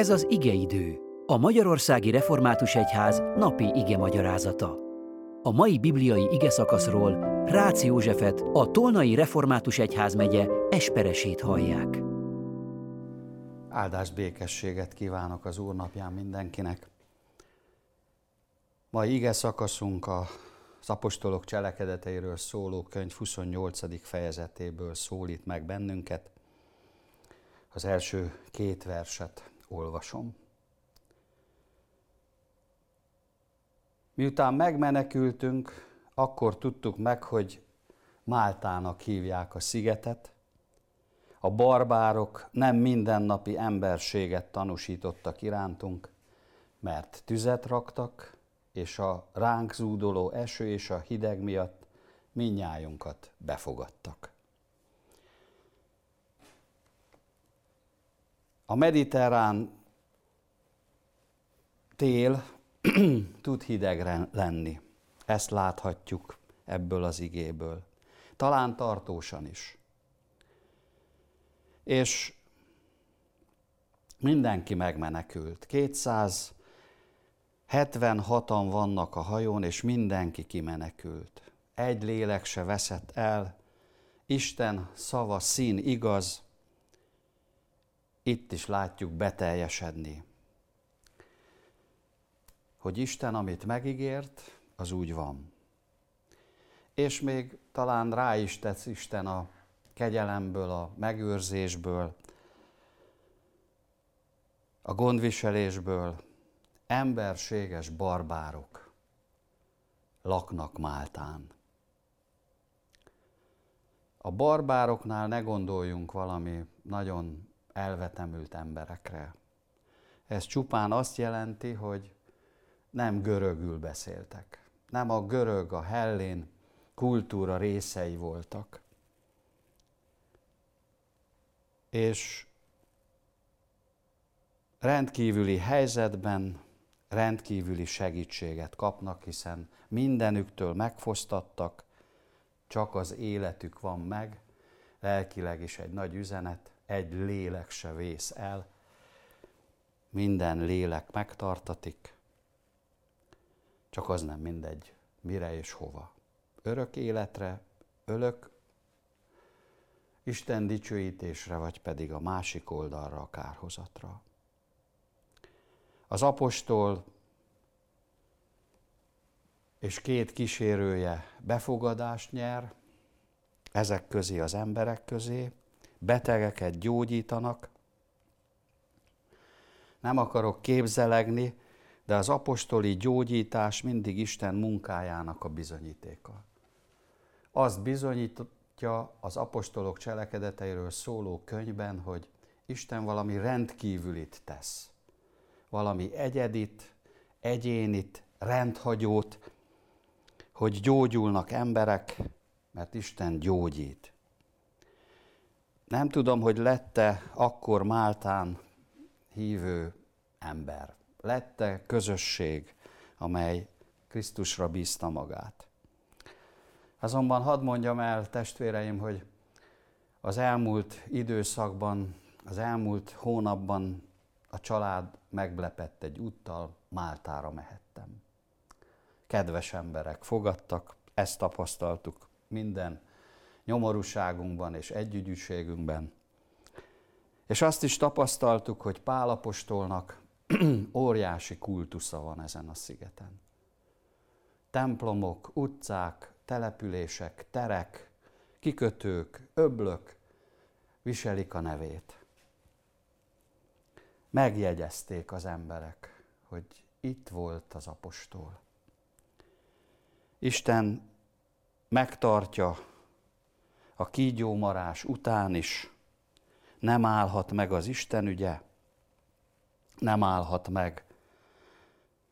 Ez az igeidő, a Magyarországi Református Egyház napi ige magyarázata. A mai bibliai ige szakaszról Rácz Józsefet, a Tolnai Református Egyház megye Esperesét hallják. Áldás békességet kívánok az Úr napján mindenkinek. Mai ige szakaszunk a az apostolok cselekedeteiről szóló könyv 28. fejezetéből szólít meg bennünket. Az első két verset olvasom. Miután megmenekültünk, akkor tudtuk meg, hogy Máltának hívják a szigetet. A barbárok nem mindennapi emberséget tanúsítottak irántunk, mert tüzet raktak, és a ránk zúdoló eső és a hideg miatt minnyájunkat befogadtak. A mediterrán tél tud hideg lenni. Ezt láthatjuk ebből az igéből. Talán tartósan is. És mindenki megmenekült. 276-an vannak a hajón, és mindenki kimenekült. Egy lélek se veszett el. Isten szava szín igaz, itt is látjuk beteljesedni. Hogy Isten, amit megígért, az úgy van. És még talán rá is tesz Isten a kegyelemből, a megőrzésből, a gondviselésből, emberséges barbárok laknak Máltán. A barbároknál ne gondoljunk valami nagyon elvetemült emberekre. Ez csupán azt jelenti, hogy nem görögül beszéltek. Nem a görög, a hellén kultúra részei voltak. És rendkívüli helyzetben rendkívüli segítséget kapnak, hiszen mindenüktől megfosztattak, csak az életük van meg, lelkileg is egy nagy üzenet, egy lélek se vész el, minden lélek megtartatik, csak az nem mindegy, mire és hova. Örök életre, örök Isten dicsőítésre, vagy pedig a másik oldalra, a kárhozatra. Az apostol és két kísérője befogadást nyer, ezek közé az emberek közé, betegeket gyógyítanak. Nem akarok képzelegni, de az apostoli gyógyítás mindig Isten munkájának a bizonyítéka. Azt bizonyítja az apostolok cselekedeteiről szóló könyvben, hogy Isten valami rendkívülit tesz. Valami egyedit, egyénit, rendhagyót, hogy gyógyulnak emberek, mert Isten gyógyít. Nem tudom, hogy lette akkor Máltán hívő ember. Lette közösség, amely Krisztusra bízta magát. Azonban hadd mondjam el, testvéreim, hogy az elmúlt időszakban, az elmúlt hónapban a család meglepett egy úttal, Máltára mehettem. Kedves emberek fogadtak, ezt tapasztaltuk minden nyomorúságunkban és együgyűségünkben. És azt is tapasztaltuk, hogy Pálapostolnak óriási kultusza van ezen a szigeten. Templomok, utcák, települések, terek, kikötők, öblök viselik a nevét. Megjegyezték az emberek, hogy itt volt az apostol. Isten megtartja a kígyómarás után is nem állhat meg az Isten ügye, nem állhat meg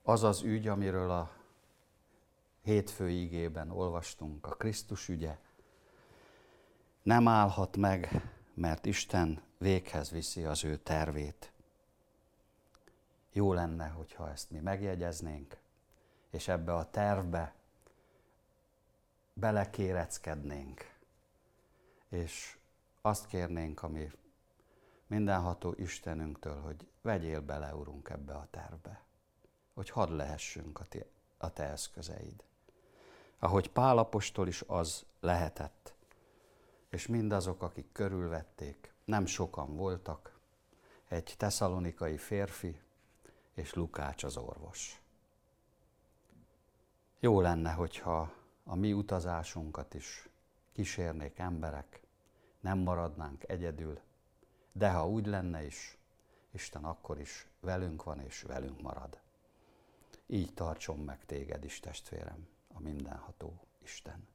az az ügy, amiről a hétfő igében olvastunk, a Krisztus ügye. Nem állhat meg, mert Isten véghez viszi az ő tervét. Jó lenne, hogyha ezt mi megjegyeznénk, és ebbe a tervbe belekéreckednénk és azt kérnénk, ami mindenható Istenünktől, hogy vegyél bele, Urunk, ebbe a tervbe, hogy hadd lehessünk a te, a te eszközeid. Ahogy Pálapostól is az lehetett, és mindazok, akik körülvették, nem sokan voltak, egy teszalonikai férfi és Lukács az orvos. Jó lenne, hogyha a mi utazásunkat is kísérnék emberek, nem maradnánk egyedül, de ha úgy lenne is, Isten akkor is velünk van és velünk marad. Így tartson meg téged is, testvérem, a mindenható Isten.